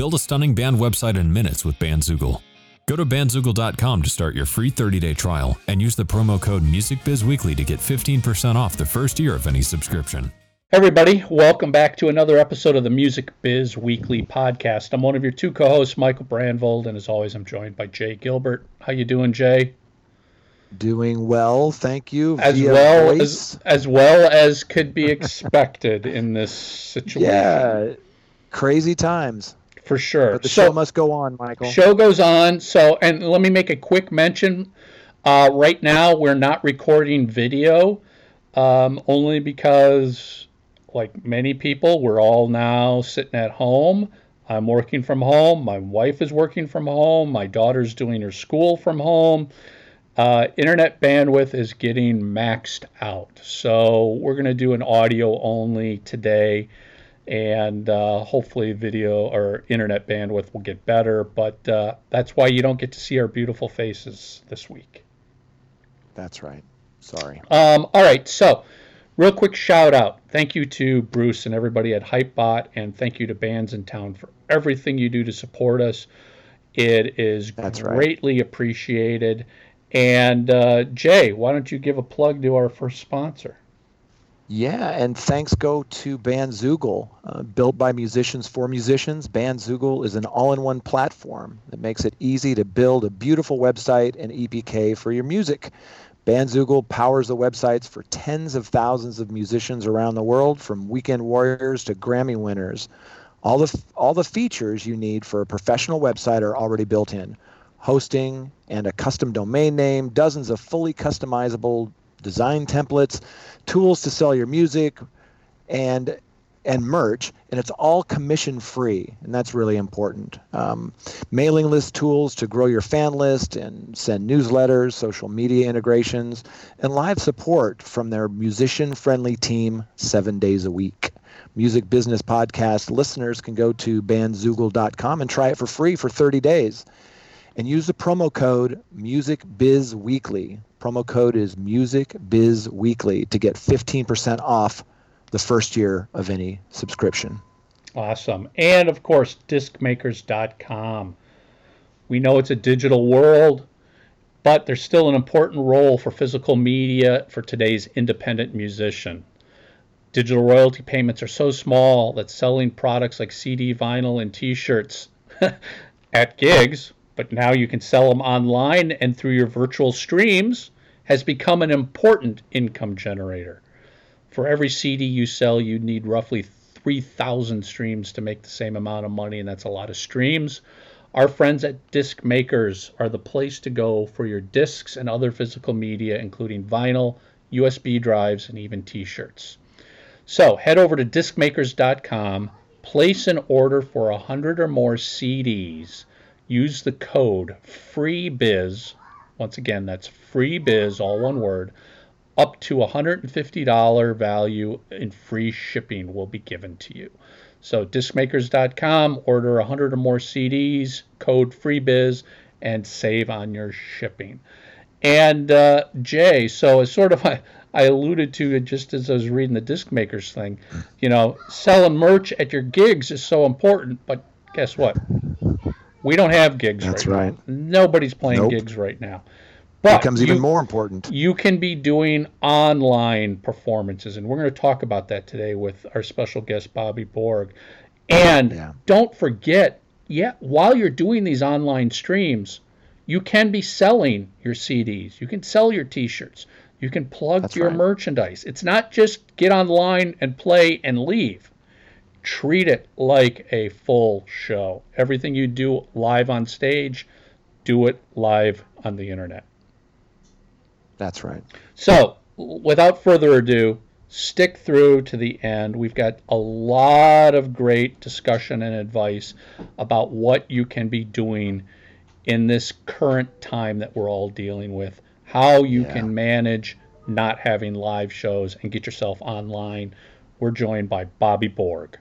Build a stunning band website in minutes with Bandzoogle. Go to bandzoogle.com to start your free 30-day trial and use the promo code MusicBizWeekly to get 15% off the first year of any subscription. Everybody, welcome back to another episode of the Music Biz Weekly podcast. I'm one of your two co-hosts, Michael Brandvold, and as always, I'm joined by Jay Gilbert. How you doing, Jay? Doing well, thank you. As well as as well as could be expected in this situation. Yeah, crazy times for sure. But the so, show must go on, Michael. Show goes on. So, and let me make a quick mention. Uh, right now, we're not recording video, um, only because, like many people, we're all now sitting at home. I'm working from home. My wife is working from home. My daughter's doing her school from home. Uh, internet bandwidth is getting maxed out. So we're going to do an audio only today and uh, hopefully video or internet bandwidth will get better. But uh, that's why you don't get to see our beautiful faces this week. That's right. Sorry. Um, all right. So, real quick shout out. Thank you to Bruce and everybody at Hypebot, and thank you to Bandsintown for everything you do to support us. It is that's greatly right. appreciated. And uh, Jay, why don't you give a plug to our first sponsor? Yeah, and thanks go to Bandzoogle, uh, built by musicians for musicians. Bandzoogle is an all-in-one platform that makes it easy to build a beautiful website and EPK for your music. Bandzoogle powers the websites for tens of thousands of musicians around the world, from weekend warriors to Grammy winners. All the all the features you need for a professional website are already built in. Hosting and a custom domain name, dozens of fully customizable design templates, tools to sell your music, and and merch, and it's all commission free, and that's really important. Um, mailing list tools to grow your fan list and send newsletters, social media integrations, and live support from their musician friendly team seven days a week. Music Business Podcast listeners can go to bandzoogle.com and try it for free for 30 days and use the promo code MusicBizWeekly. Promo code is MusicBizWeekly to get 15% off the first year of any subscription. Awesome. And of course, discmakers.com. We know it's a digital world, but there's still an important role for physical media for today's independent musician. Digital royalty payments are so small that selling products like CD, vinyl, and t shirts at gigs but now you can sell them online and through your virtual streams has become an important income generator. For every CD you sell, you need roughly 3,000 streams to make the same amount of money, and that's a lot of streams. Our friends at Disc Makers are the place to go for your discs and other physical media, including vinyl, USB drives, and even t shirts. So head over to discmakers.com, place an order for 100 or more CDs use the code FREEBIZ. Once again, that's FREEBIZ, all one word. Up to $150 value in free shipping will be given to you. So, discmakers.com, order 100 or more CDs, code FREEBIZ, and save on your shipping. And uh, Jay, so as sort of I, I alluded to it just as I was reading the disc makers thing, you know, selling merch at your gigs is so important, but guess what? We don't have gigs That's right, right. Nobody's playing nope. gigs right now. But it becomes you, even more important. You can be doing online performances, and we're going to talk about that today with our special guest Bobby Borg. And yeah. don't forget, yeah, while you're doing these online streams, you can be selling your CDs. You can sell your T-shirts. You can plug That's your right. merchandise. It's not just get online and play and leave treat it like a full show. Everything you do live on stage, do it live on the internet. That's right. So, without further ado, stick through to the end. We've got a lot of great discussion and advice about what you can be doing in this current time that we're all dealing with, how you yeah. can manage not having live shows and get yourself online. We're joined by Bobby Borg.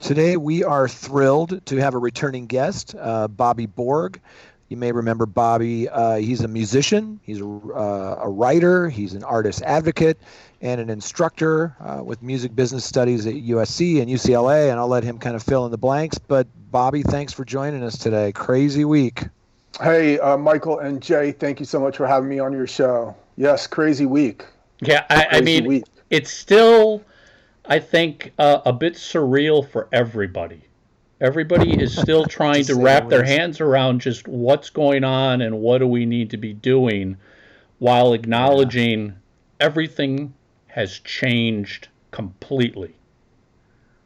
Today, we are thrilled to have a returning guest, uh, Bobby Borg. You may remember Bobby. Uh, he's a musician, he's a, uh, a, writer, he's an artist advocate, and an instructor uh, with music business studies at USC and UCLA. And I'll let him kind of fill in the blanks. But Bobby, thanks for joining us today. Crazy week. Hey, uh, Michael and Jay, thank you so much for having me on your show. Yes, crazy week. Yeah, I, I mean, week. it's still, I think, uh, a bit surreal for everybody. Everybody is still trying to wrap their hands around just what's going on and what do we need to be doing while acknowledging yeah. everything has changed completely.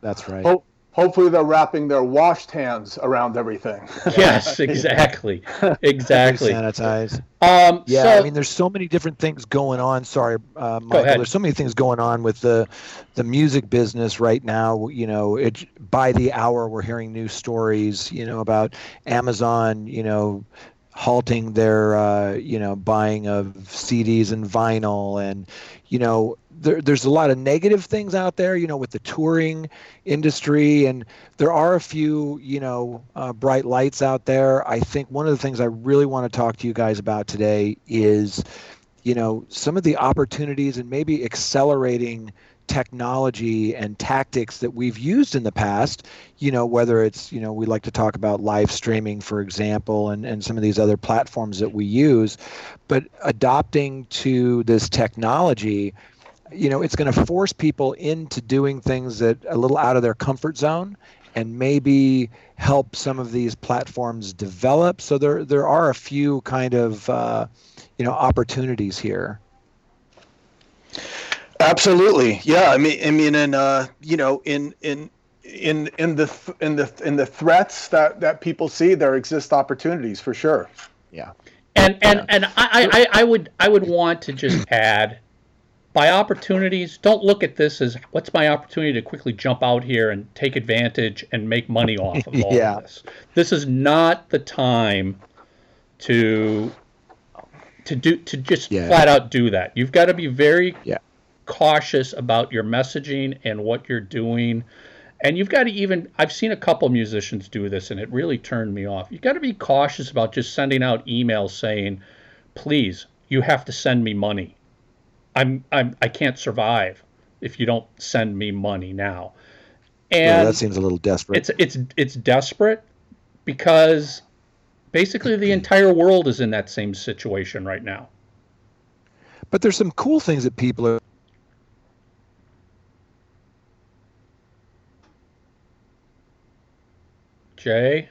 That's right hopefully they're wrapping their washed hands around everything. yes, exactly, exactly. Sanitize. Um, yeah, so, I mean, there's so many different things going on. Sorry, uh, Michael. There's so many things going on with the the music business right now. You know, it by the hour we're hearing new stories. You know about Amazon. You know halting their uh, you know buying of CDs and vinyl and you know there, there's a lot of negative things out there, you know, with the touring industry, and there are a few, you know, uh, bright lights out there. I think one of the things I really want to talk to you guys about today is, you know, some of the opportunities and maybe accelerating technology and tactics that we've used in the past you know whether it's you know we like to talk about live streaming for example and, and some of these other platforms that we use but adopting to this technology you know, it's going to force people into doing things that a little out of their comfort zone and maybe help some of these platforms develop. So there there are a few kind of uh, you know opportunities here. Absolutely, yeah. I mean, I mean, and uh, you know, in in in in the in the in the threats that that people see, there exist opportunities for sure. Yeah. And and yeah. and I, I I would I would want to just add by opportunities, don't look at this as what's my opportunity to quickly jump out here and take advantage and make money off of all yeah. of this. This is not the time to to do to just yeah. flat out do that. You've got to be very yeah. cautious about your messaging and what you're doing. And you've got to even I've seen a couple musicians do this and it really turned me off. You've got to be cautious about just sending out emails saying, "Please, you have to send me money." I'm I'm I can't survive if you don't send me money now. And yeah, that seems a little desperate. It's it's it's desperate because basically the entire world is in that same situation right now. But there's some cool things that people are Jay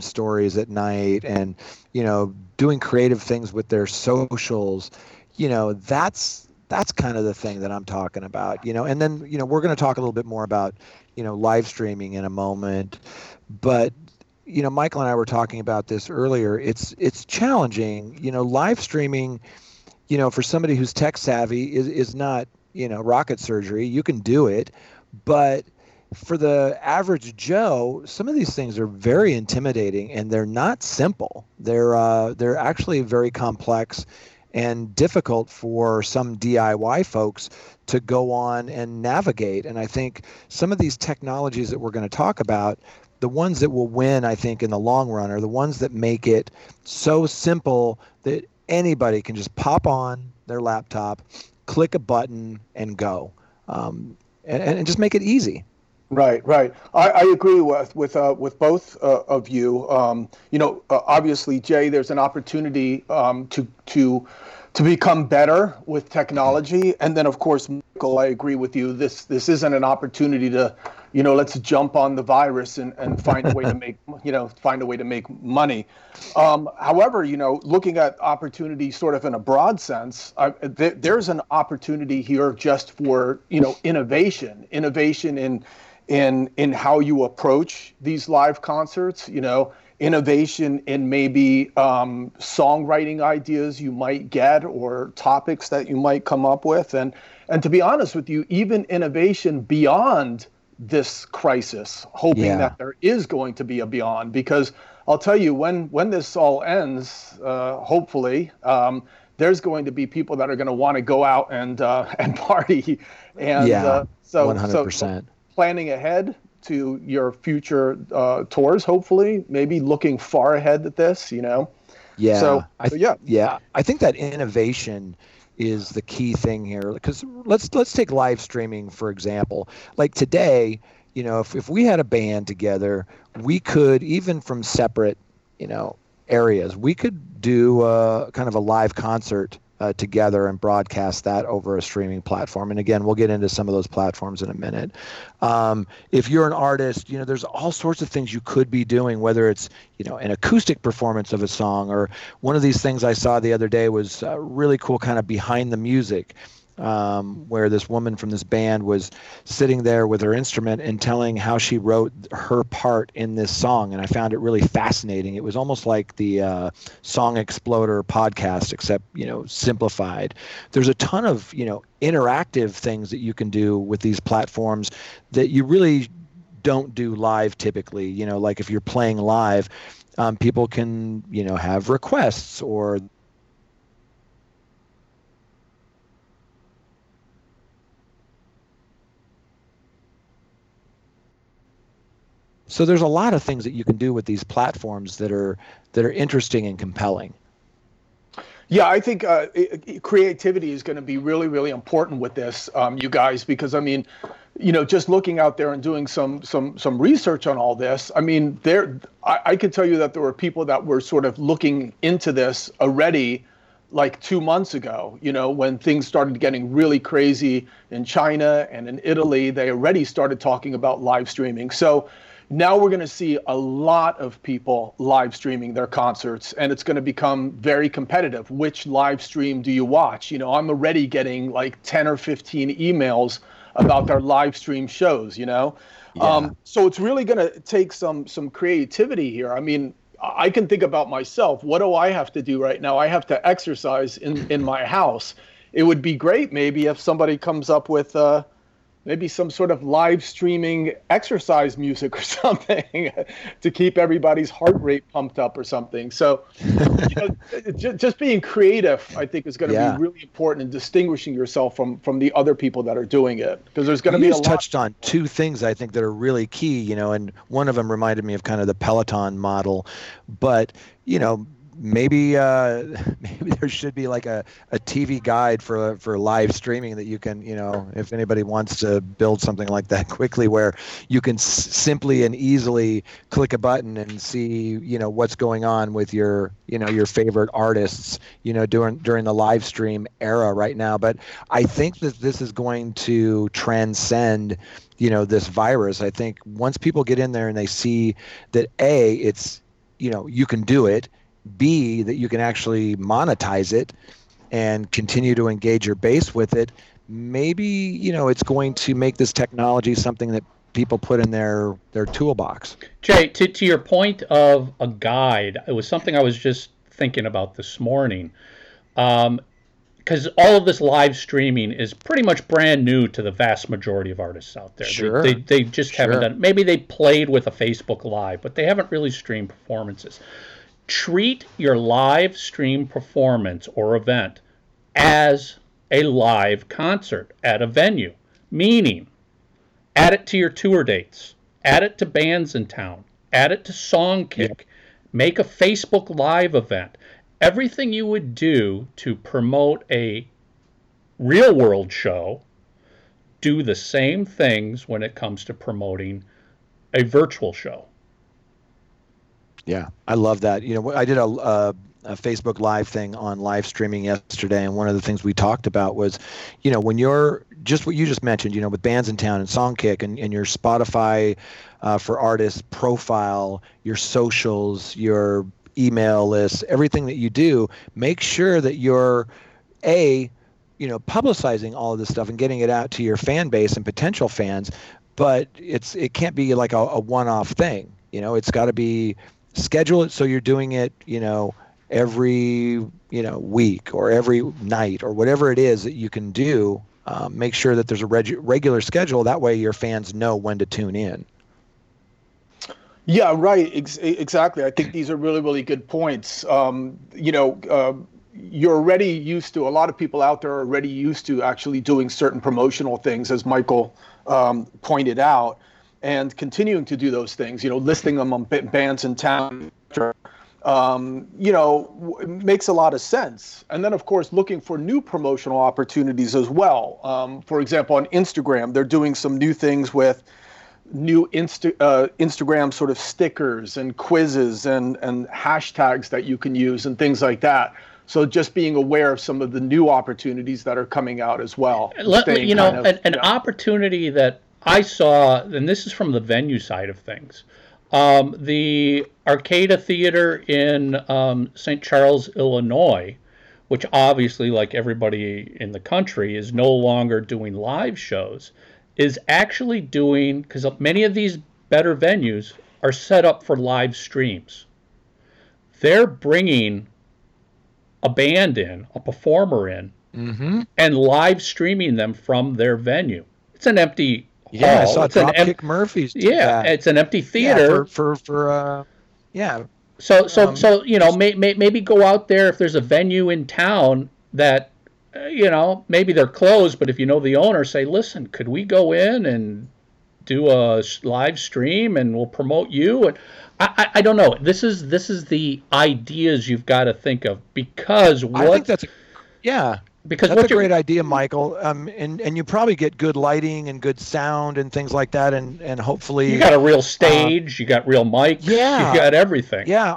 stories at night and you know doing creative things with their socials you know that's that's kind of the thing that I'm talking about, you know. And then, you know, we're going to talk a little bit more about, you know, live streaming in a moment, but you know, Michael and I were talking about this earlier. It's it's challenging, you know, live streaming, you know, for somebody who's tech savvy is is not, you know, rocket surgery. You can do it, but for the average Joe, some of these things are very intimidating and they're not simple. They're uh, they're actually very complex and difficult for some DIY folks to go on and navigate. And I think some of these technologies that we're going to talk about, the ones that will win, I think, in the long run are the ones that make it so simple that anybody can just pop on their laptop, click a button, and go. Um, and, and just make it easy. Right, right. I, I agree with with uh, with both uh, of you. Um, you know, uh, obviously, Jay, there's an opportunity um, to to to become better with technology, and then of course, Michael, I agree with you. This this isn't an opportunity to, you know, let's jump on the virus and, and find a way to make you know find a way to make money. Um, however, you know, looking at opportunity sort of in a broad sense, th- there's an opportunity here just for you know innovation, innovation in in in how you approach these live concerts you know innovation in maybe um, songwriting ideas you might get or topics that you might come up with and and to be honest with you even innovation beyond this crisis hoping yeah. that there is going to be a beyond because i'll tell you when when this all ends uh, hopefully um, there's going to be people that are going to want to go out and uh, and party and yeah, uh, so 100%. so planning ahead to your future uh, tours, hopefully, maybe looking far ahead at this, you know? Yeah. So, I th- yeah. Yeah. I think that innovation is the key thing here because let's let's take live streaming for example like today you know, if, if we had a band together, we could, even from separate, you know, areas, we could do a, kind of a live concert uh, together and broadcast that over a streaming platform. And again, we'll get into some of those platforms in a minute. Um, if you're an artist, you know, there's all sorts of things you could be doing, whether it's, you know, an acoustic performance of a song or one of these things I saw the other day was uh, really cool, kind of behind the music um, where this woman from this band was sitting there with her instrument and telling how she wrote her part in this song. And I found it really fascinating. It was almost like the uh, Song Exploder podcast, except, you know, simplified. There's a ton of, you know, interactive things that you can do with these platforms that you really don't do live typically. You know, like if you're playing live, um, people can, you know, have requests or So there's a lot of things that you can do with these platforms that are that are interesting and compelling. Yeah, I think uh, it, creativity is going to be really, really important with this, um, you guys, because I mean, you know, just looking out there and doing some some some research on all this. I mean, there, I, I can tell you that there were people that were sort of looking into this already, like two months ago. You know, when things started getting really crazy in China and in Italy, they already started talking about live streaming. So now we're going to see a lot of people live streaming their concerts and it's going to become very competitive. Which live stream do you watch? You know i'm already getting like 10 or 15 emails about their live stream shows you know? Yeah. um, so it's really going to take some some creativity here. I mean i can think about myself. What do i have to do right now? I have to exercise in in my house. It would be great maybe if somebody comes up with uh, maybe some sort of live streaming exercise music or something to keep everybody's heart rate pumped up or something. So, you know, just, just being creative, I think, is going to yeah. be really important in distinguishing yourself from from the other people that are doing it because there's going to be a lot. touched on two things I think that are really key, you know, and one of them reminded me of kind of the Peloton model, but you know maybe uh, maybe there should be like a, a TV guide for for live streaming that you can you know if anybody wants to build something like that quickly where you can s- simply and easily click a button and see you know what's going on with your you know your favorite artists you know during during the live stream era right now. But I think that this is going to transcend you know this virus. I think once people get in there and they see that a it's you know you can do it B, that you can actually monetize it and continue to engage your base with it, maybe, you know, it's going to make this technology something that people put in their their toolbox. Jay, to, to your point of a guide, it was something I was just thinking about this morning. Um, because all of this live streaming is pretty much brand new to the vast majority of artists out there. Sure. They, they, they just sure. haven't done. Maybe they played with a Facebook Live, but they haven't really streamed performances treat your live stream performance or event as a live concert at a venue, meaning add it to your tour dates, add it to Bandsintown, add it to Songkick, yep. make a Facebook Live event. Everything you would do to promote a real world show, do the same things when it comes to promoting a virtual show. Yeah, I love that. You know, I did a, a, a, Facebook Live thing on live streaming yesterday, and one of the things we talked about was, you know, when you're just what you just mentioned, you know, with Bandsintown and Songkick and, and your Spotify uh, for artists profile, your socials, your email list, everything that you do, make sure that you're a you know publicizing all of this stuff and getting it out to your fan base and potential fans but it's it can't be like a, a one-off thing you know it's got to be schedule it so you're doing it, you know, every you know week or every night or whatever it is that you can do. Um, make sure that there's a reg- regular schedule. That way, your fans know when to tune in. Yeah, right. Ex- exactly. I think these are really, really good points. Um, you know, uh, you're already used to, a lot of people out there are already used to actually doing certain promotional things, as Michael um, pointed out and continuing to do those things, you know, listing them on Bandsintown, um, you know, w- makes a lot of sense. And then, of course, looking for new promotional opportunities as well. Um, for example, on Instagram, they're doing some new things with new Insta, uh, Instagram sort of stickers and quizzes and, and hashtags that you can use and things like that. So just being aware of some of the new opportunities that are coming out as well. Let, you know, of, an, an opportunity that I saw, and this is from the venue side of things. Um, the Arcada Theater in um, St. Charles, Illinois, which obviously, like everybody in the country, is no longer doing live shows, is actually doing, because many of these better venues are set up for live streams. They're bringing a band in, a performer in, mm-hmm. and live streaming them from their venue. It's an empty yeah. I saw it's Dropkick em- Murphys. Yeah, that. it's an empty theater yeah, for for, for uh, yeah. So so um, so you know may, may, maybe go out there if there's a venue in town that uh, you know maybe they're closed, but if you know the owner, say, listen, could we go in and do a live stream and we'll promote you and I, I, I don't know. This is this is the ideas you've got to think of because what I think that's a, yeah because that's a great idea, Michael. Um, and and you probably get good lighting and good sound and things like that, and and hopefully you got a real uh, stage, uh, you got real mics, yeah, you got everything. Yeah.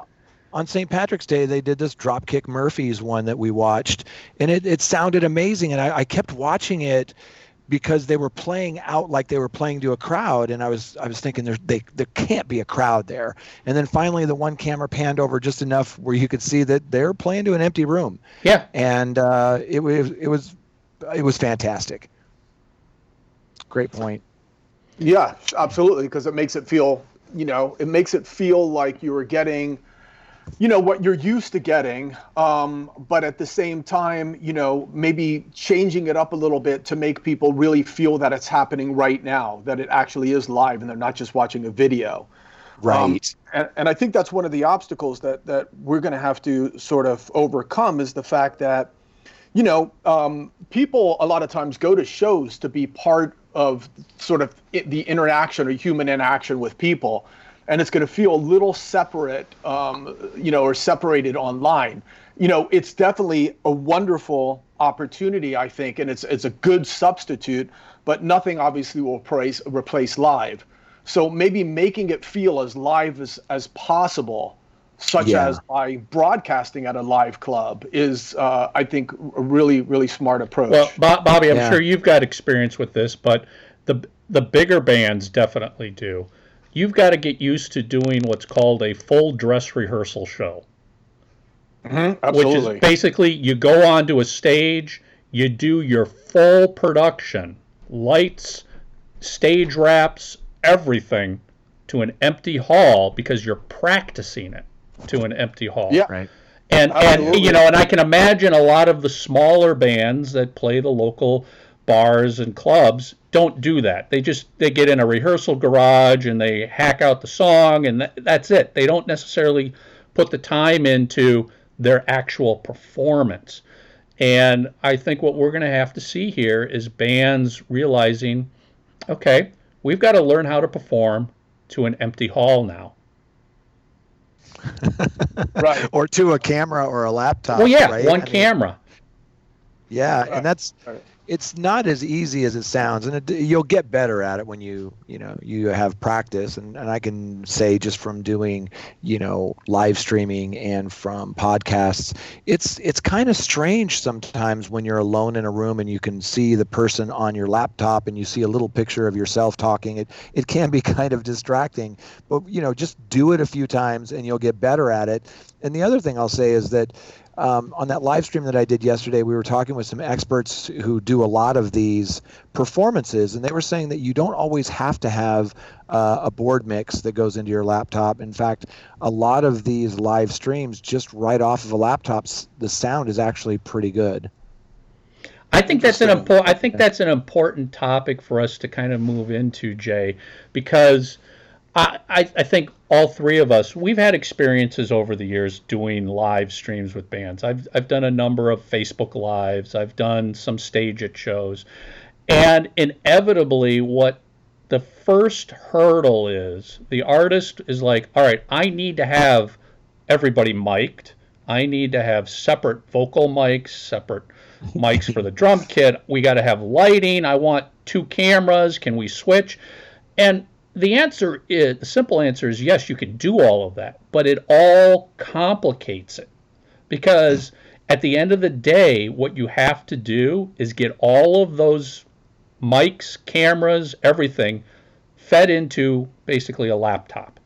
On St. Patrick's Day, they did this Dropkick Murphys one that we watched, and it, it sounded amazing. And I, I kept watching it because they were playing out like they were playing to a crowd and i was i was thinking there they, there can't be a crowd there. And then finally the one camera panned over just enough where you could see that they're playing to an empty room. Yeah. And uh, it was it was it was fantastic. Great point. Yeah absolutely because it makes it feel you know it makes it feel like you were getting you know what you're used to getting um, but at the same time you know maybe changing it up a little bit to make people really feel that it's happening right now that it actually is live and they're not just watching a video. Right. um, and, and i think that's one of the obstacles that that we're going to have to sort of overcome is the fact that you know um, people a lot of times go to shows to be part of sort of the interaction or human interaction with people and it's going to feel a little separate, um, you know, or separated online. You know, it's definitely a wonderful opportunity, I think, and it's it's a good substitute, but nothing obviously will replace replace live. So maybe making it feel as live as, as possible, such yeah. as by broadcasting at a live club, is uh, I think a really really smart approach. Well, Bobby, I'm yeah. sure you've got experience with this, but the the bigger bands definitely do you've got to get used to doing what's called a full dress rehearsal show. Mm-hmm, which is basically you go onto a stage, you do your full production, lights, stage wraps, everything to an empty hall because you're practicing it to an empty hall. Yeah. Right. And Absolutely. and you know, and I can imagine a lot of the smaller bands that play the local bars and clubs don't do that. They just they get in a rehearsal garage and they hack out the song and that's it. They don't necessarily put the time into their actual performance. And I think what we're going to have to see here is bands realizing, okay, we've got to learn how to perform to an empty hall now. right. Or to a camera or a laptop. Well, yeah, right? one I camera. Mean, yeah, and that's it's not as easy as it sounds and it, you'll get better at it when you you know you have practice. And, and i can say just from doing you know live streaming and from podcasts it's it's kind of strange sometimes when you're alone in a room and you can see the person on your laptop and you see a little picture of yourself talking. It it can be kind of distracting but you know just do it a few times and you'll get better at it. And the other thing i'll say is that um, on that live stream that I did yesterday, we were talking with some experts who do a lot of these performances, and they were saying that you don't always have to have uh, a board mix that goes into your laptop. In fact, a lot of these live streams, just right off of a laptop, the sound is actually pretty good. I think that's an important. I think that's an important topic for us to kind of move into, Jay, because I, I think all three of us we've had experiences over the years doing live streams with bands. I've I've done a number of Facebook lives. I've done some StageIt shows, and inevitably, what the first hurdle is, the artist is like, all right, I need to have everybody mic'd. I need to have separate vocal mics, separate mics for the drum kit. We got to have lighting. I want two cameras. Can we switch? And the answer is the simple answer is yes, you can do all of that, but it all complicates it because at the end of the day, what you have to do is get all of those mics, cameras, everything fed into basically a laptop.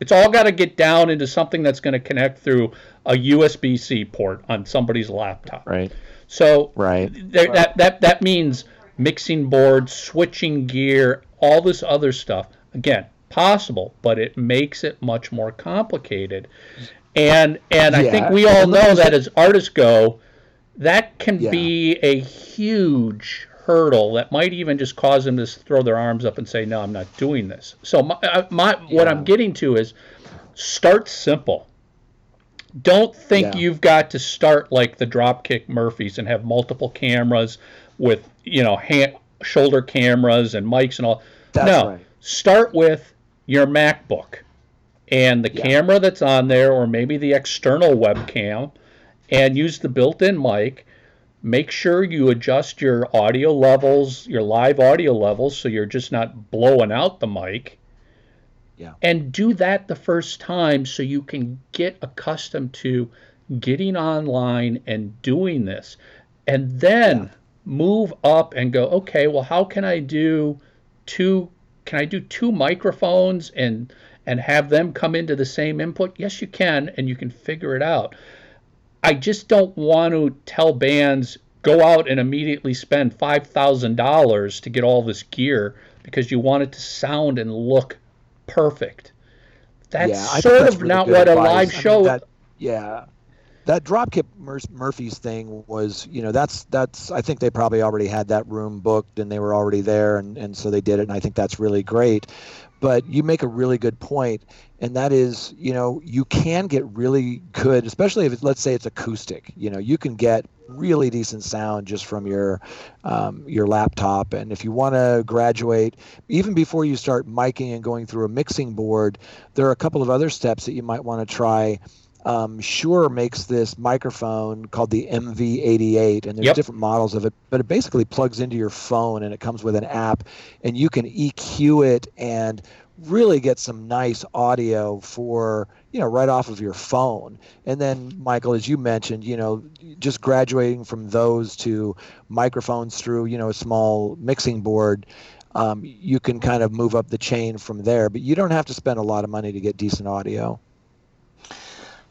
It's all got to get down into something that's going to connect through a USB-C port on somebody's laptop. Right. So right. There, that that that means mixing boards, switching gear, all this other stuff. Again, possible, but it makes it much more complicated. And and yeah. I think we all know that as artists go, that can yeah. be a huge hurdle that might even just cause them to throw their arms up and say, "No, I'm not doing this." So my, uh, my yeah. what I'm getting to is start simple. Don't think you've got to start like the Dropkick Murphys and have multiple cameras with you know hand, shoulder cameras and mics and all. That's no, right. start with your MacBook and the yeah. camera that's on there, or maybe the external webcam, and use the built-in mic make sure you adjust your audio levels, your live audio levels, so you're just not blowing out the mic. Yeah. And do that the first time so you can get accustomed to getting online and doing this. And then yeah. Move up and go, okay, well, how can I do two? Can I do two microphones and and have them come into the same input? Yes, you can, and you can figure it out. I just don't want to tell bands go out and immediately spend five thousand dollars to get all this gear because you want it to sound and look perfect. That's yeah, sort that's of really not what advice. a live show. I mean, that, yeah, that Dropkick Mur- Murphys thing was, you know, that's that's. I think they probably already had that room booked and they were already there, and and so they did it, and I think that's really great. But you make a really good point, and that is, you know, you can get really good, especially if let's say it's acoustic. You know, you can get really decent sound just from your um, your laptop. And if you want to graduate, even before you start miking and going through a mixing board, there are a couple of other steps that you might want to try. Um, Shure makes this microphone called the MV88, and there's yep. different models of it, but it basically plugs into your phone and it comes with an app, and you can EQ it and really get some nice audio for you know right off of your phone and then michael as you mentioned you know just graduating from those to microphones through you know a small mixing board um, you can kind of move up the chain from there but you don't have to spend a lot of money to get decent audio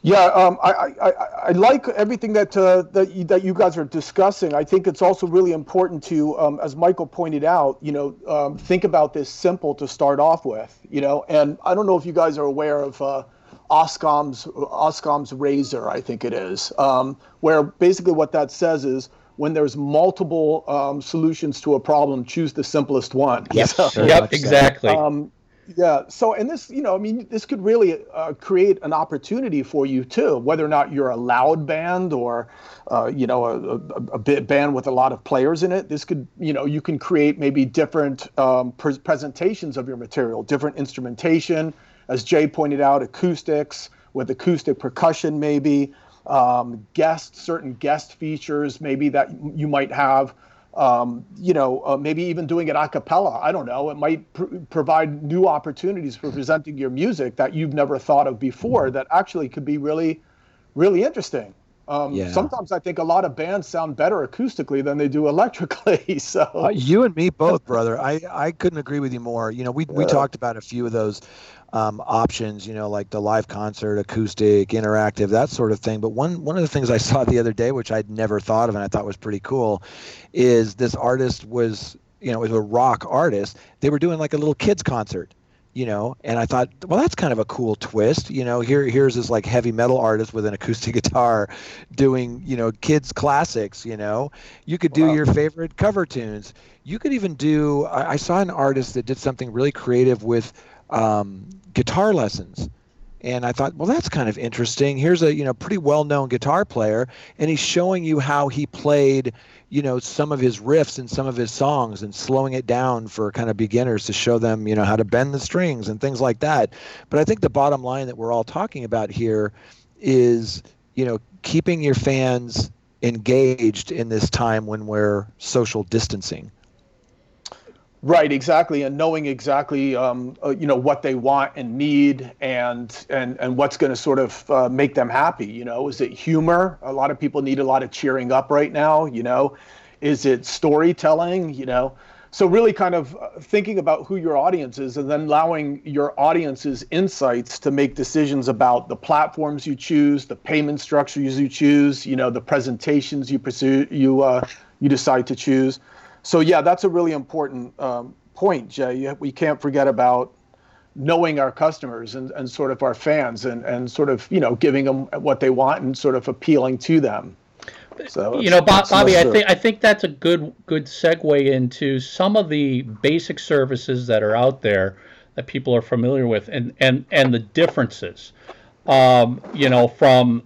yeah, um, I, I, I, like everything that uh, that you, that you guys are discussing. I think it's also really important to, um, as Michael pointed out, you know, um, think about this simple to start off with. You know, and I don't know if you guys are aware of uh, Occam's Occam's razor, I think it is, um, where basically what that says is when there's multiple um, solutions to a problem, choose the simplest one. Yes, so, yep, exactly. Um, yeah. So, and this, you know, I mean, this could really uh, create an opportunity for you too, whether or not you're a loud band or, uh, you know, a, a, a band with a lot of players in it. This could, you know, you can create maybe different um, pre- presentations of your material, different instrumentation, as Jay pointed out, acoustics with acoustic percussion, maybe um, guest, certain guest features, maybe that you might have um, you know, uh, maybe even doing it a cappella. I don't know. It might pr- provide new opportunities for presenting your music that you've never thought of before that actually could be really, really interesting. Um, yeah. Sometimes I think a lot of bands sound better acoustically than they do electrically. So uh, you and me both, brother. I, I couldn't agree with you more. You know, we yeah. we talked about a few of those um, options, you know, like the live concert, acoustic, interactive, that sort of thing. But one one of the things I saw the other day, which I'd never thought of and I thought was pretty cool, is this artist was, you know, was a rock artist. They were doing like a little kids concert you know and i thought well that's kind of a cool twist you know here here's this like heavy metal artist with an acoustic guitar doing you know kids classics you know. You could do wow. your favorite cover tunes. You could even do I, I, saw an artist that did something really creative with um, guitar lessons and I thought, well, that's kind of interesting. Here's a you know pretty well-known guitar player, and he's showing you how he played, you know, some of his riffs and some of his songs, and slowing it down for kind of beginners to show them, you know, how to bend the strings and things like that. But I think the bottom line that we're all talking about here is, you know, keeping your fans engaged in this time when we're social distancing. Right, exactly, and knowing exactly um, uh, you know what they want and need, and and and what's going to sort of uh, make them happy. You know, is it humor? A lot of people need a lot of cheering up right now. You know, is it storytelling? You know, so really kind of uh, thinking about who your audience is, and then allowing your audience's insights to make decisions about the platforms you choose, the payment structures you choose. You know, the presentations you pursue, you uh, you decide to choose so yeah, that's a really important um, point, Jay. We can't forget about knowing our customers and, and sort of our fans and, and sort of you know giving them what they want and sort of appealing to them. So you know, Bob, Bobby, I think I think that's a good good segue into some of the basic services that are out there that people are familiar with and and and the differences. Um, you know, from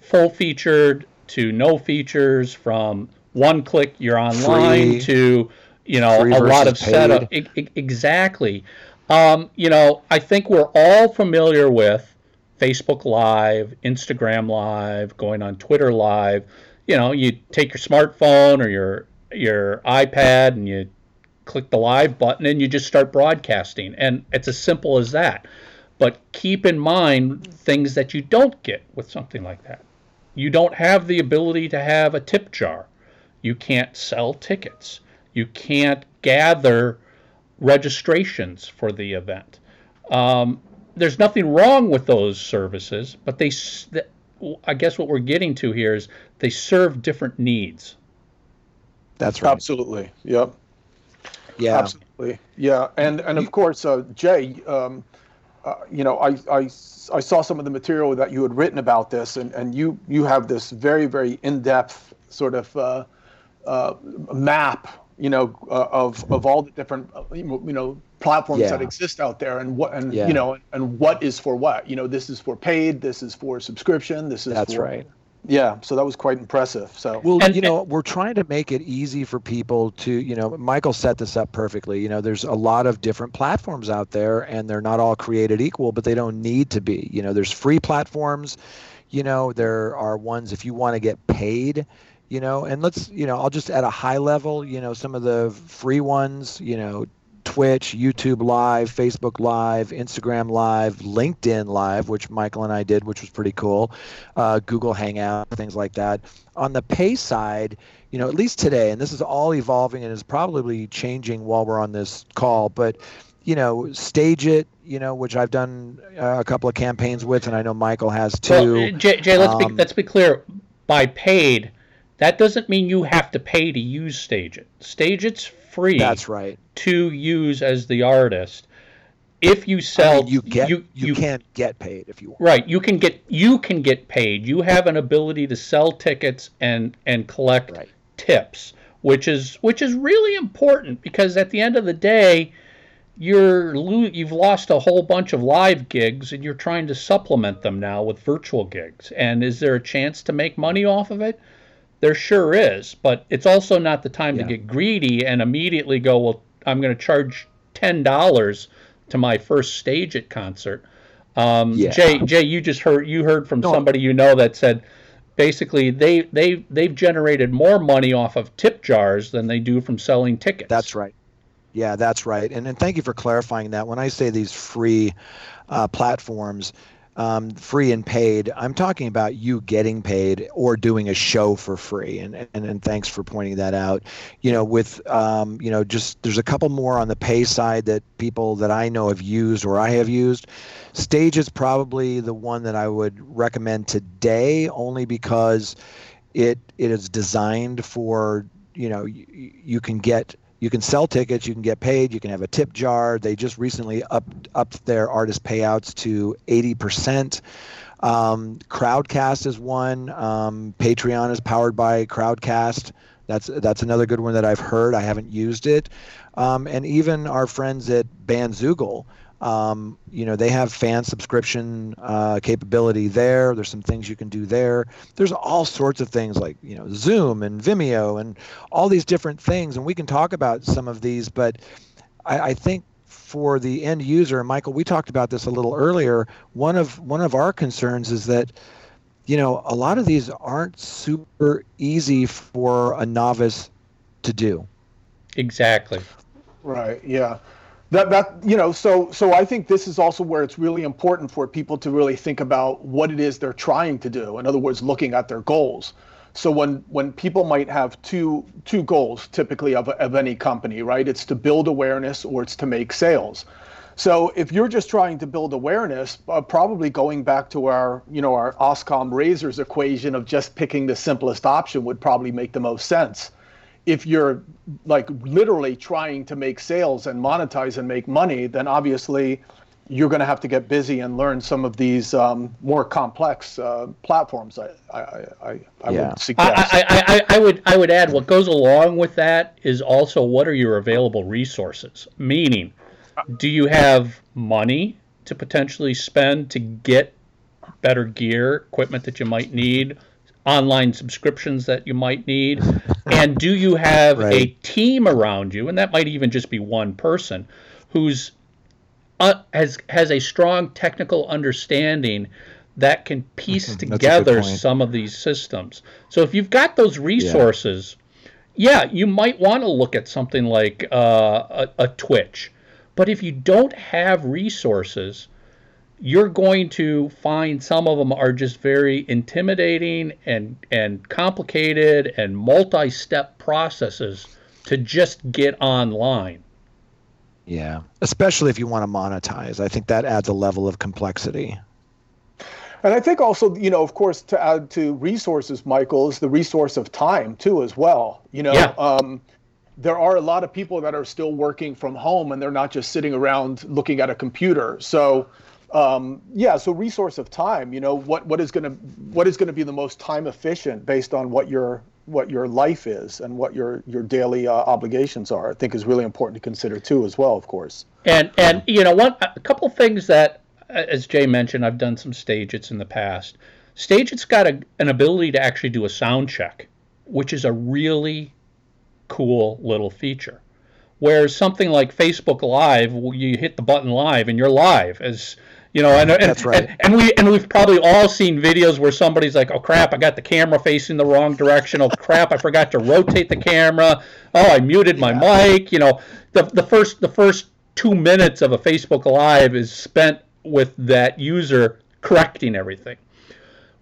full featured to no features, from one click you're online Free. to you know a lot of paid. setup I, I, exactly. Um, you know i think we're all familiar with facebook live instagram live going on twitter live. You know you take your smartphone or your your ipad and you click the live button and you just start broadcasting. And it's as simple as that. But keep in mind things that you don't get with something like that. You don't have the ability to have a tip jar you can't sell tickets. You can't gather registrations for the event. Um, there's nothing wrong with those services, but they, I guess what we're getting to here is they serve different needs. That's right. Absolutely. Yep. Yeah. Absolutely. Yeah. And and of course, uh, Jay, um, uh, you know, I, I I saw some of the material that you had written about this, and and you you have this very very in depth sort of uh, uh, map, you know, uh, of of all the different, uh, you know, platforms yeah. that exist out there, and what, and yeah. you know, and what is for what. You know, this is for paid, this is for subscription, this is. That's for, right. Yeah, so that was quite impressive. So well, and, you know, we're trying to make it easy for people to, you know, Michael set this up perfectly. You know, there's a lot of different platforms out there, and they're not all created equal, but they don't need to be. You know, there's free platforms. You know, there are ones if you want to get paid you know and let's you know i'll just at a high level you know some of the free ones you know twitch youtube live facebook live instagram live linkedin live which michael and i did which was pretty cool uh, google hangout things like that. On the pay side you know at least today and this is all evolving and is probably changing while we're on this call but you know StageIt, you know which i've done uh, a couple of campaigns with and i know michael has too. Well, jay, jay let's, um, be, let's be clear. By paid that doesn't mean you have to pay to use StageIt. StageIt's free. That's right. To use as the artist. If you sell, I mean, you get you, you, you can't get paid if you want. Right, you can get you can get paid. You have an ability to sell tickets and and collect right. tips, which is which is really important because at the end of the day, you're you've lost a whole bunch of live gigs and you're trying to supplement them now with virtual gigs. And is there a chance to make money off of it? There sure is, but it's also not the time yeah. to get greedy and immediately go, well, I'm going to charge ten dollars to my first StageIt concert. Um, yeah. Jay, Jay, you just heard you heard from no. somebody you know that said basically they they they've generated more money off of tip jars than they do from selling tickets. That's right. Yeah, that's right. And and thank you for clarifying that. When I say these free uh, platforms, um, free and paid. I'm talking about you getting paid or doing a show for free. And, and, and thanks for pointing that out. You know, with, um, you know, just there's a couple more on the pay side that people that I know have used or I have used. Stage is probably the one that I would recommend today only because it it is designed for, you know, you, you can get you can sell tickets, you can get paid, you can have a tip jar. They just recently upped upped their artist payouts to 80%. Um, Crowdcast is one. Um, Patreon is powered by Crowdcast. That's that's another good one that I've heard. I haven't used it. Um, and even our friends at Bandzoogle um, you know, they have fan subscription uh, capability there. There's some things you can do there. There's all sorts of things like, you know, Zoom and Vimeo and all these different things. And we can talk about some of these, but I, I think for the end user, Michael, we talked about this a little earlier. One of one of our concerns is that, you know, a lot of these aren't super easy for a novice to do. Exactly Right. Yeah. That that you know so so I think this is also where it's really important for people to really think about what it is they're trying to do. In other words, looking at their goals. So when when people might have two two goals typically of of any company, right? It's to build awareness or it's to make sales. So if you're just trying to build awareness, uh, probably going back to our, you know, our Occam razors equation of just picking the simplest option would probably make the most sense. If you're like literally trying to make sales and monetize and make money, then obviously you're going to have to get busy and learn some of these um, more complex uh, platforms. I, I, I, I Yeah. would suggest. I, I, I, I would I would add what goes along with that is also what are your available resources? Meaning, do you have money to potentially spend to get better gear, equipment that you might need, online subscriptions that you might need, and do you have a team around you, and that might even just be one person, who's uh, has has a strong technical understanding that can piece Mhm, good together some of these systems. So if you've got those resources, yeah, you might want to look at something like uh, a, a Twitch. But if you don't have resources, you're going to find some of them are just very intimidating and and complicated and multi-step processes to just get online. Yeah, especially if you want to monetize. I think that adds a level of complexity. And I think also, you know, of course, to add to resources, Michael, is the resource of time too, as well. You know, Yeah. um, there are a lot of people that are still working from home and they're not just sitting around looking at a computer. So, um, yeah, so resource of time. You know, what what is going to what is going to be the most time efficient based on what your what your life is and what your your daily uh, obligations are. I think is really important to consider too, as well. Of course. And and you know one a couple things that uh, as Jay mentioned, I've done some StageIt's in the past. StageIt's got a, an ability to actually do a sound check, which is a really cool little feature. Whereas something like Facebook Live, you hit the button live and you're live as you know, and, and, That's right. and, and we and we've probably all seen videos where somebody's like, "Oh crap, I got the camera facing the wrong direction. Oh crap, I forgot to rotate the camera. Oh, I muted my mic." You know, the the first the first two minutes of a Facebook Live is spent with that user correcting everything.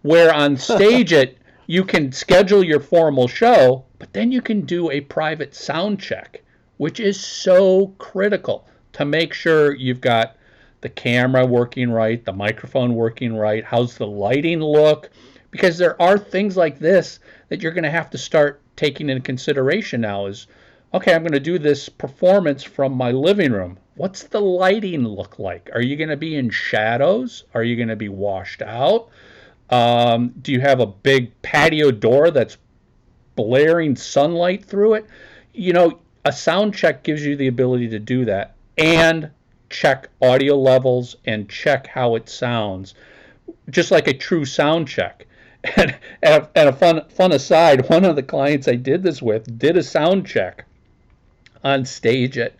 Where on StageIt, you can schedule your formal show, but then you can do a private sound check, which is so critical to make sure you've got the camera working right, the microphone working right, how's the lighting look? Because there are things like this that you're going to have to start taking into consideration now is okay, I'm going to do this performance from my living room. What's the lighting look like? Are you going to be in shadows? Are you going to be washed out? Um, do you have a big patio door that's blaring sunlight through it? You know, a sound check gives you the ability to do that and check audio levels and check how it sounds, just like a true sound check. And, and, a, and a fun fun aside, one of the clients I did this with did a sound check on StageIt,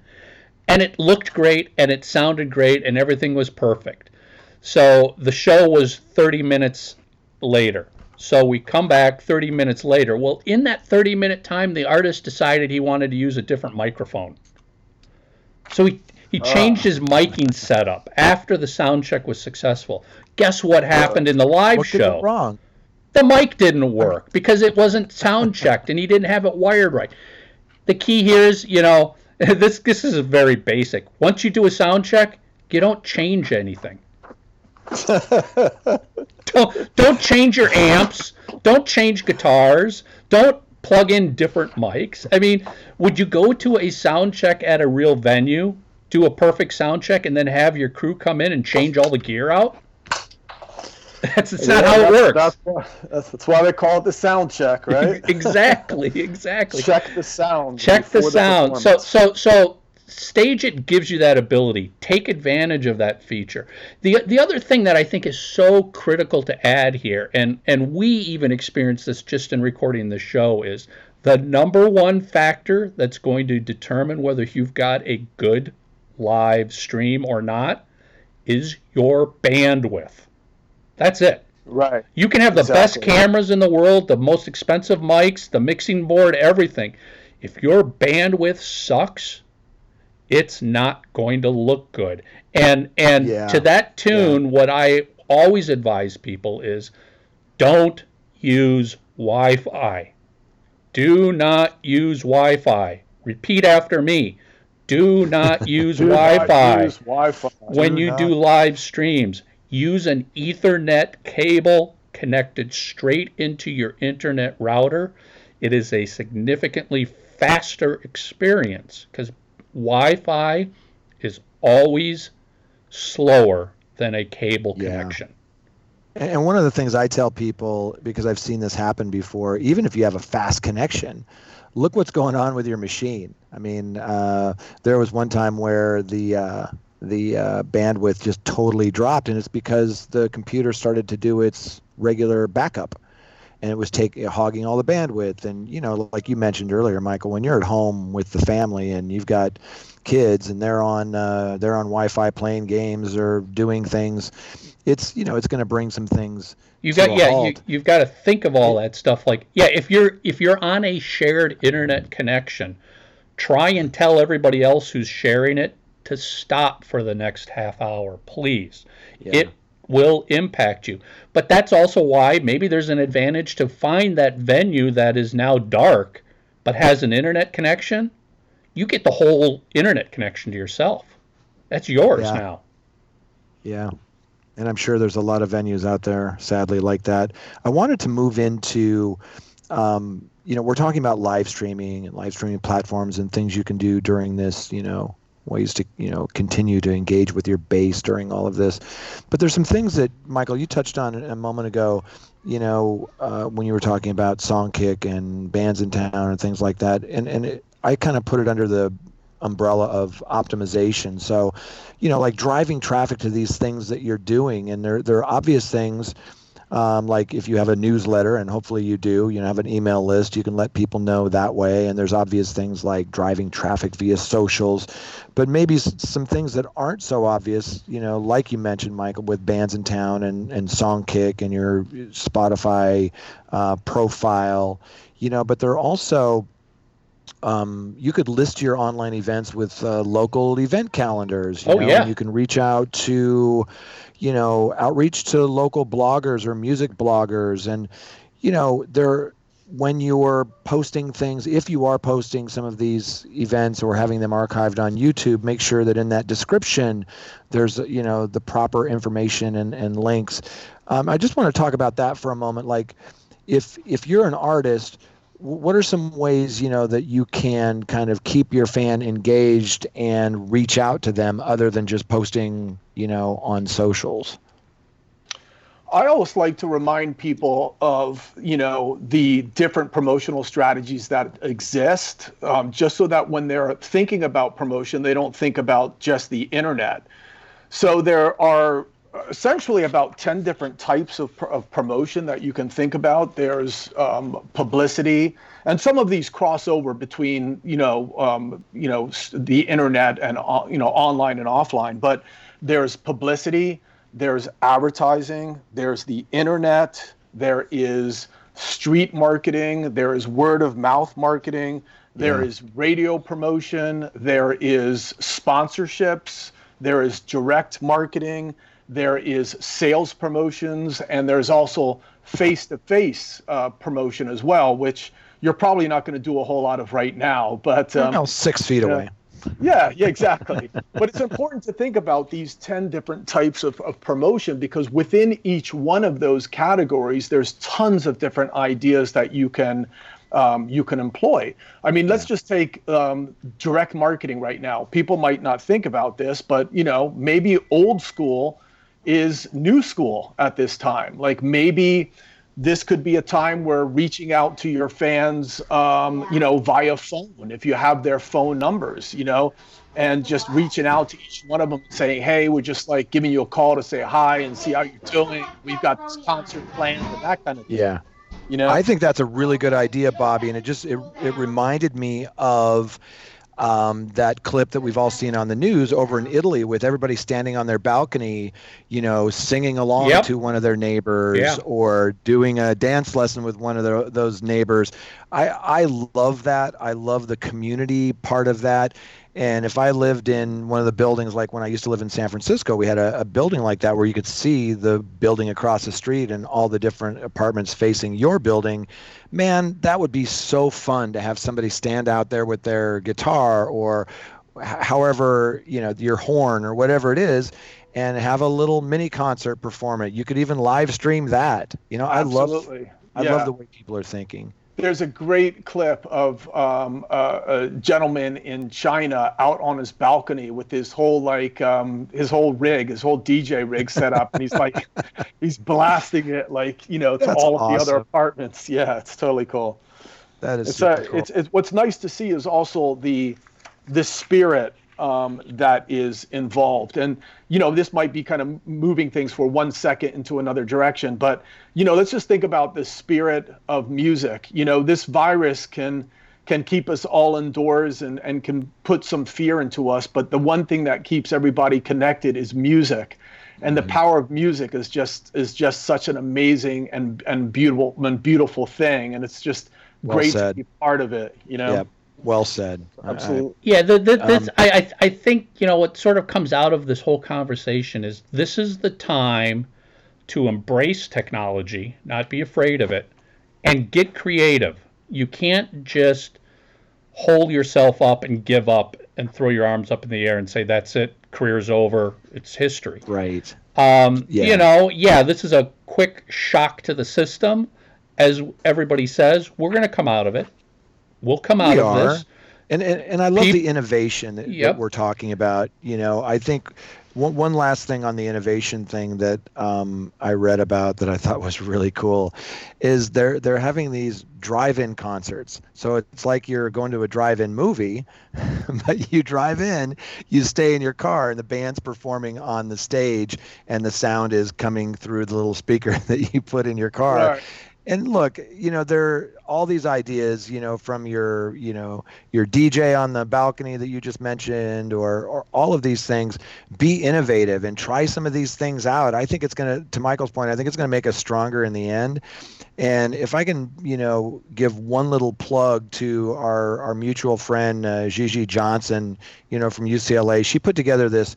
and it looked great and it sounded great and everything was perfect. So the show was 30 minutes later. So we come back 30 minutes later. Well, in that 30 minute time, the artist decided he wanted to use a different microphone. So he, he ah. changed his miking setup after the sound check was successful. Guess what happened in the live What show? go wrong? the mic didn't work because it wasn't sound checked and he didn't have it wired right. The key here is, you know, this this is very basic. Once you do a sound check, you don't change anything. don't don't change your amps, don't change guitars, don't plug in different mics. I mean, would you go to a sound check at a real venue, do a perfect sound check and then have your crew come in and change all the gear out? That's, that's not how it works. That's, why- that's, why they call it the sound check, right? exactly, exactly. check the sound. Check the sound. so, so, so, StageIt gives you that ability. Take advantage of that feature. the The other thing that I think is so critical to add here, and and we even experience this just in recording the show, is the number one factor that's going to determine whether you've got a good live stream or not is your bandwidth. That's it. right. You can have the best cameras in the world, the most expensive mics, the mixing board, everything. If your bandwidth sucks, it's not going to look good. And and Yeah. to that tune, what I always advise people is don't use Wi-Fi. Do not use Wi-Fi. Repeat after me. Do not use Do Wi-Fi use Wi-Fi. when Do you not. do live streams. Use an Ethernet cable connected straight into your internet router. It is a significantly faster experience because Wi-Fi is always slower than a cable connection. And and one of the things I tell people, because I've seen this happen before, even if you have a fast connection, look what's going on with your machine. I mean, uh, there was one time where the uh, the uh, bandwidth just totally dropped, and it's because the computer started to do its regular backup, and it was taking hogging all the bandwidth. And you know, like you mentioned earlier, Michael, when you're at home with the family and you've got kids and they're on uh, they're on Wi-Fi playing games or doing things, it's you know it's going to bring some things. You to got yeah, you, halt. you've got to think of all that stuff. Like yeah, if you're if you're on a shared internet connection, try and tell everybody else who's sharing it to stop for the next half hour, please. Yeah. It will impact you. But that's also why maybe there's an advantage to find that venue that is now dark but has an internet connection. You get the whole internet connection to yourself. That's yours Yeah. now. Yeah. And I'm sure there's a lot of venues out there, sadly, like that. I wanted to move into, um, you know, we're talking about live streaming and live streaming platforms and things you can do during this, you know, ways to, you know, continue to engage with your base during all of this. But there's some things that, Michael, you touched on a moment ago, you know, uh, when you were talking about Songkick and Bandsintown and things like that. And, and it, I kind of put it under the umbrella of optimization. So, you know, like driving traffic to these things that you're doing, and there there are obvious things. Um, like if you have a newsletter, and hopefully you do, you know, have an email list, you can let people know that way. And there's obvious things like driving traffic via socials, but maybe some things that aren't so obvious, you know, like you mentioned, Michael, with Bandsintown and and Songkick and your Spotify uh, profile, you know. But there are also um, you could list your online events with uh, local event calendars. You Oh, know, yeah. and you can reach out to, you know, outreach to local bloggers or music bloggers, and you know, there when you're posting things, if you are posting some of these events or having them archived on YouTube, make sure that in that description there's you know the proper information and, and links. Um, I just want to talk about that for a moment. Like, if if you're an artist, what are some ways you know that you can kind of keep your fan engaged and reach out to them other than just posting you know on socials? I always like to remind people of, you know, the different promotional strategies that exist, um, just so that when they're thinking about promotion, they don't think about just the internet. So there are essentially about 10 different types of, of promotion that you can think about. There's um, publicity, and some of these cross over between, you know, um, you know, the internet and, uh, you know, online and offline. But there's publicity, there's advertising, there's the internet, there is street marketing, there is word of mouth marketing, there is radio promotion, there is sponsorships, there is direct marketing, there is sales promotions, and there's also face to face promotion as well, which you're probably not going to do a whole lot of right now. But um, six feet yeah. away. yeah, yeah, exactly. but it's important to think about these 10 different types of, of promotion because within each one of those categories, there's tons of different ideas that you can um, you can employ. I mean, let's just take um, direct marketing right now. People might not think about this, but you know, maybe old school is new school at this time. Like maybe this could be a time where reaching out to your fans, um, you know, via phone, if you have their phone numbers, you know, and just reaching out to each one of them saying, hey, we're just like giving you a call to say hi and see how you're doing. We've got this concert planned and that kind of thing. Yeah. You know, I think that's a really good idea, Bobby, and it just it, it reminded me of um, that clip that we've all seen on the news over in Italy with everybody standing on their balcony, you know, singing along Yep. to one of their neighbors Yeah. or doing a dance lesson with one of their, those neighbors. I I love that. I love the community part of that. And if I lived in one of the buildings, like when I used to live in San Francisco, we had a, a building like that where you could see the building across the street and all the different apartments facing your building. Man, that would be so fun to have somebody stand out there with their guitar or however, you know, your horn or whatever it is and have a little mini concert perform it. You could even live stream that. You know, Absolutely. I love I Yeah. love the way people are thinking. There's a great clip of um, a, a gentleman in China out on his balcony with his whole like um, his whole rig, his whole DJ rig set up, and he's like he's blasting it like you know to That's all of the other apartments. Yeah, it's totally cool. That is It's, super uh, cool. it's it's what's nice to see is also the the spirit um, that is involved, and you know this might be kind of moving things for one second into another direction, but you know let's just think about the spirit of music. You know this virus can can keep us all indoors and and can put some fear into us, but the one thing that keeps everybody connected is music. And the Mm-hmm. power of music is just is just such an amazing and and beautiful and beautiful thing, and it's just Well great said. to be part of it. You know, yeah, well said. I- I- absolutely. Yeah, the, the, this, Um, I, I I think you know what sort of comes out of this whole conversation is this is the time to embrace technology, not be afraid of it, and get creative. You can't just hold yourself up and give up and throw your arms up in the air and say that's it, career's over, it's history. right. Um, Yeah. You know, yeah, this is a quick shock to the system. As everybody says, we're going to come out of it. We'll come out We of are. this. And, and and I love Peop- the innovation that, that we're talking about. You know, I think one one last thing on the innovation thing that um, I read about that I thought was really cool is they're they're having these drive-in concerts. So it's like you're going to a drive-in movie, but you drive in, you stay in your car, and the band's performing on the stage, and the sound is coming through the little speaker that you put in your car Right. And look you know there are all these ideas you know from your you know your dj on the balcony that you just mentioned or or all of these things be innovative and try some of these things out. I think it's going to to michael's point i think it's going to make us stronger in the end. And if i can you know give one little plug to our our mutual friend uh, gigi johnson you know from ucla she put together this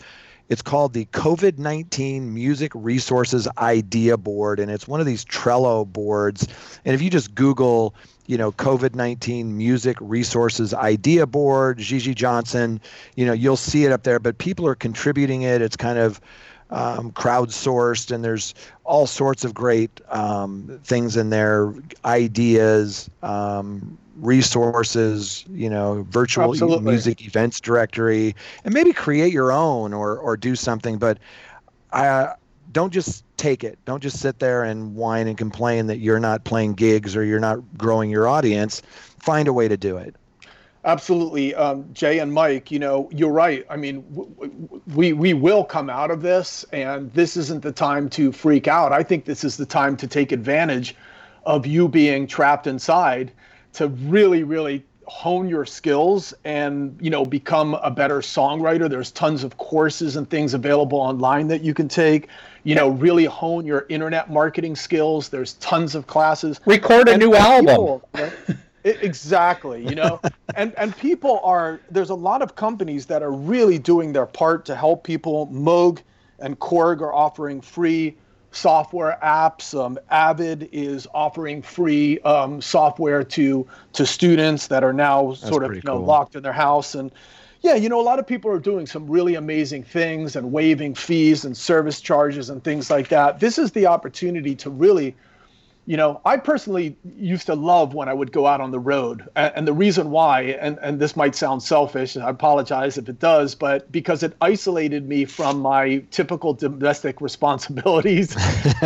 it's called the COVID 19 Music Resources Idea Board, and it's one of these Trello boards. And if you just Google, you know, COVID 19 Music Resources Idea Board, Gigi Johnson, you know, you'll see it up there. But people are contributing it. It's kind of um, crowdsourced, and there's all sorts of great um, things in there ideas, um, resources, you know, virtual e- music events directory, and maybe create your own or, or do something. But I don't just take it. Don't just sit there and whine and complain that you're not playing gigs or you're not growing your audience. Find a way to do it. Absolutely, um, Jay and Mike. You know, you're right. I mean, w- w- we we will come out of this, and this isn't the time to freak out. I think this is the time to take advantage of you being trapped inside to really, really hone your skills and you know become a better songwriter. There's tons of courses and things available online that you can take. You know, really hone your internet marketing skills. There's tons of classes. Record a And- new album. people, right? Exactly you know and and people are there's a lot of companies that are really doing their part to help people moog and korg are offering free software apps um, avid is offering free um, software to to students that are now sort of you know cool. locked in their house and yeah, you know, a lot of people are doing some really amazing things and waiving fees and service charges and things like that. This is the opportunity to really you know, I personally used to love when I would go out on the road. And, and the reason why, and, and this might sound selfish, and I apologize if it does, but because it isolated me from my typical domestic responsibilities.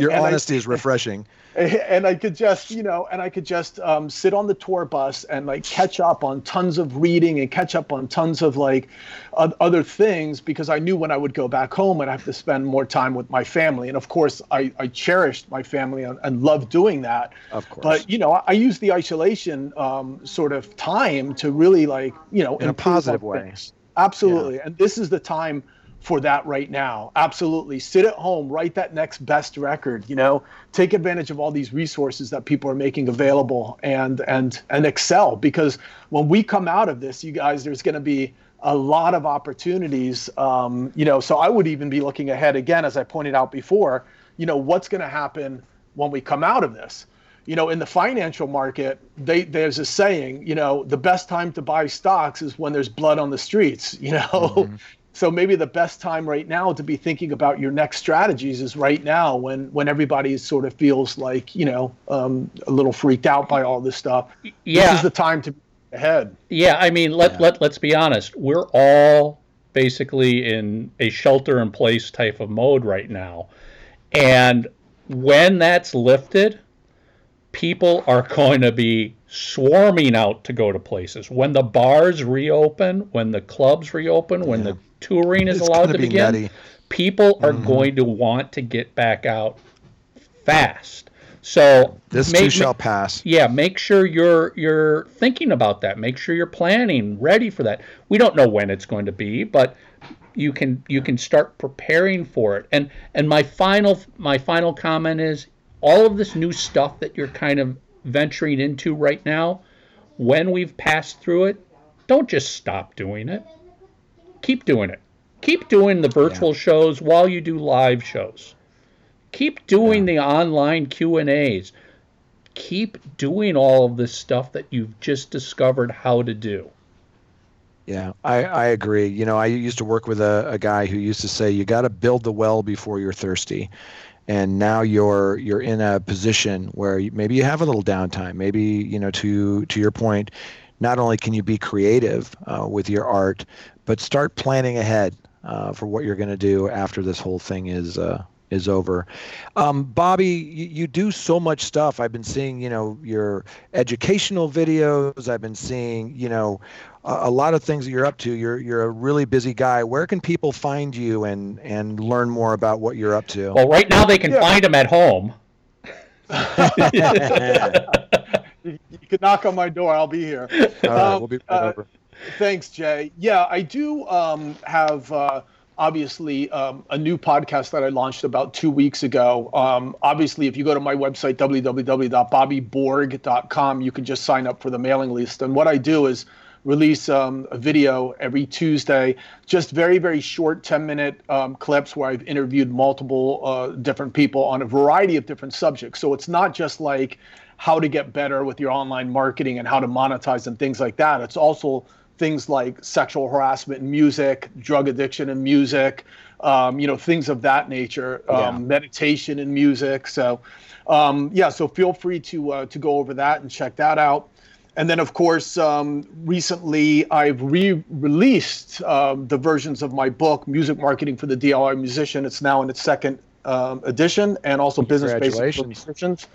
Your And I- honesty is refreshing. and I could just, you know, and I could just um, sit on the tour bus and like catch up on tons of reading and catch up on tons of like other things because I knew when I would go back home I'd have to spend more time with my family. And of course, I, I cherished my family and, and loved doing that. Of course. But, you know, I, I use the isolation um, sort of time to really like, you know, In a positive way. Absolutely. And this is the time for that right now. Absolutely. Sit at home, write that next best record, you know, take advantage of all these resources that people are making available and and and excel because when we come out of this, you guys, there's going to be a lot of opportunities. Um, you know, so I would even be looking ahead again, as I pointed out before, you know, what's going to happen when we come out of this? You know, in the financial market, they, there's a saying, you know, the best time to buy stocks is when there's blood on the streets, you know, mm-hmm. So maybe the best time right now to be thinking about your next strategies is right now when when everybody sort of feels like you know um, a little freaked out by all this stuff. Yeah. This is the time to be ahead. Yeah, I mean let yeah. let let's be honest. We're all basically in a shelter in place type of mode right now, and when that's lifted, people are going to be swarming out to go to places. When the bars reopen, when the clubs reopen, when yeah. the touring is it's allowed to be begin, nutty. people are mm-hmm. going to want to get back out fast. So this make, too shall pass. Yeah, make sure you're you're thinking about that. Make sure you're planning, ready for that. We don't know when it's going to be, but you can you can start preparing for it. And and my final my final comment is all of this new stuff that you're kind of venturing into right now, when we've passed through it, don't just stop doing it keep doing it. Keep doing the virtual yeah. shows while you do live shows. Keep doing yeah. the online Q and A's. Keep doing all of this stuff that you've just discovered how to do. Yeah, I, I agree. You know, I used to work with a, a guy who used to say you got to build the well before you're thirsty and now you're you're in a position where you, maybe you have a little downtime maybe you know to to your point not only can you be creative uh, with your art but start planning ahead uh, for what you're going to do after this whole thing is uh, is over. Um, Bobby, you, you, do so much stuff. I've been seeing, you know, your educational videos. I've been seeing, you know, a, a, lot of things that you're up to. You're you're a really busy guy. Where can people find you and and learn more about what you're up to? Well, right now they can yeah. find them at home. can knock on my door. I'll be here. All right, um, we'll be right uh, over. Thanks, Jay. Yeah, I do um, have uh, obviously um, a new podcast that I launched about two weeks ago. Um, obviously, if you go to my website, www.bobbyborg.com, you can just sign up for the mailing list. And what I do is release um, a video every Tuesday, just very, very short 10 minute um, clips where I've interviewed multiple uh, different people on a variety of different subjects. So it's not just like how to get better with your online marketing and how to monetize and things like that. It's also things like sexual harassment in music, drug addiction in music, um, you know, things of that nature, um, yeah. meditation in music. So, um, yeah, so feel free to uh, to go over that and check that out. And then, of course, um, recently I've re-released um, the versions of my book, Music Marketing for the DIY Musician. It's now in its second um, edition, and also Business Basics Musicians.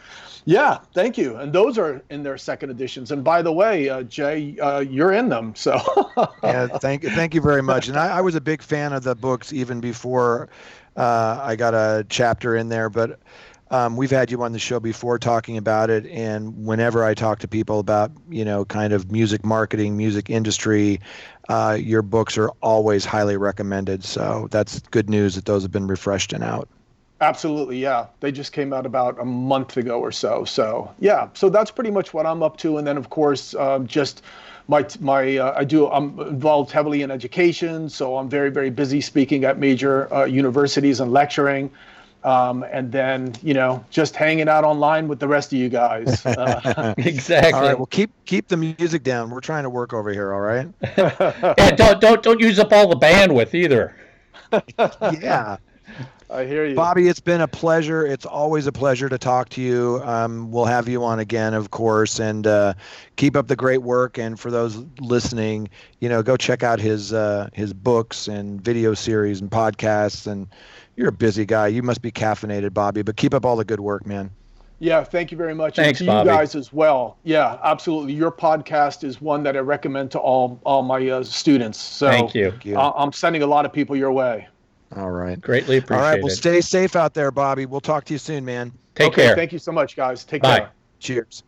Yeah, thank you. And those are in their second editions. And by the way, uh, Jay, uh, you're in them. So yeah, thank thank you very much. And I, I was a big fan of the books even before uh, I got a chapter in there. But um, we've had you on the show before talking about it. And whenever I talk to people about you know kind of music marketing, music industry, uh, your books are always highly recommended. So that's good news that those have been refreshed and out. Absolutely, yeah. They just came out about a month ago or so. So yeah, so that's pretty much what I'm up to. And then of course, um, just my my uh, I do I'm involved heavily in education, so I'm very very busy speaking at major uh, universities and lecturing. Um, and then you know just hanging out online with the rest of you guys. Uh, exactly. All right. Well, keep keep the music down. We're trying to work over here. All right. yeah. Don't don't don't use up all the bandwidth either. yeah. I hear you. Bobby, it's been a pleasure. It's always a pleasure to talk to you. Um, we'll have you on again, of course, and uh, keep up the great work. And for those listening, you know, go check out his uh, his books and video series and podcasts. And you're a busy guy. You must be caffeinated, Bobby. But keep up all the good work, man. Yeah, thank you very much. Thanks, and to Bobby. you guys as well. Yeah, absolutely. Your podcast is one that I recommend to all all my uh, students. So thank you. I'm sending a lot of people your way. All right. Greatly appreciated. All right. Well, stay safe out there, Bobby. We'll talk to you soon, man. Take okay, care. Thank you so much, guys. Take Bye. care. Cheers.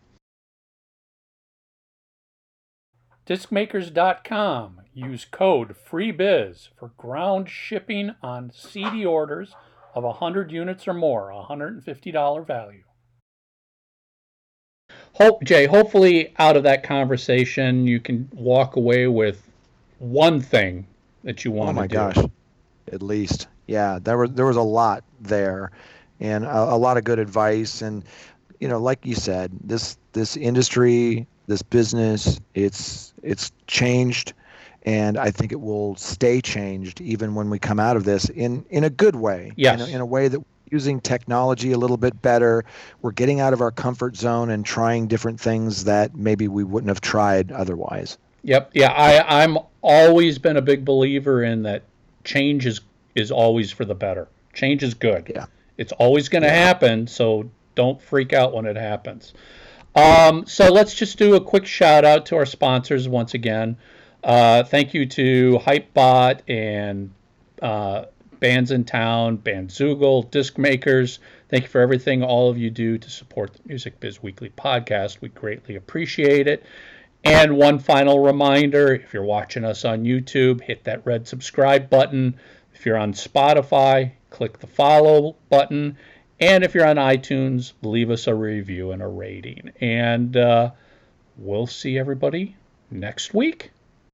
Discmakers.com. Use code FREEBIZ for ground shipping on CD orders of 100 units or more, $150 value. Hope Jay, hopefully out of that conversation you can walk away with one thing that you want oh my to do. At least yeah there was there was a lot there and a, a lot of good advice and you know like you said this this industry this business it's it's changed and I think it will stay changed even when we come out of this in in a good way. Yes. In a, in a way that we're using technology a little bit better. We're getting out of our comfort zone and trying different things that maybe we wouldn't have tried otherwise. Yep. Yeah, I I'm always been a big believer in that change is is always for the better. Change is good. Yeah. It's always going to happen, so don't freak out when it happens. Um, so let's just do a quick shout out to our sponsors once again. Uh, thank you to Hypebot and uh, Bandsintown, Bandzoogle, Disc Makers. Thank you for everything all of you do to support the Music Biz Weekly podcast. We greatly appreciate it. And one final reminder if you're watching us on YouTube, hit that red subscribe button. If you're on Spotify, click the follow button. And if you're on iTunes, leave us a review and a rating. And uh, we'll see everybody next week.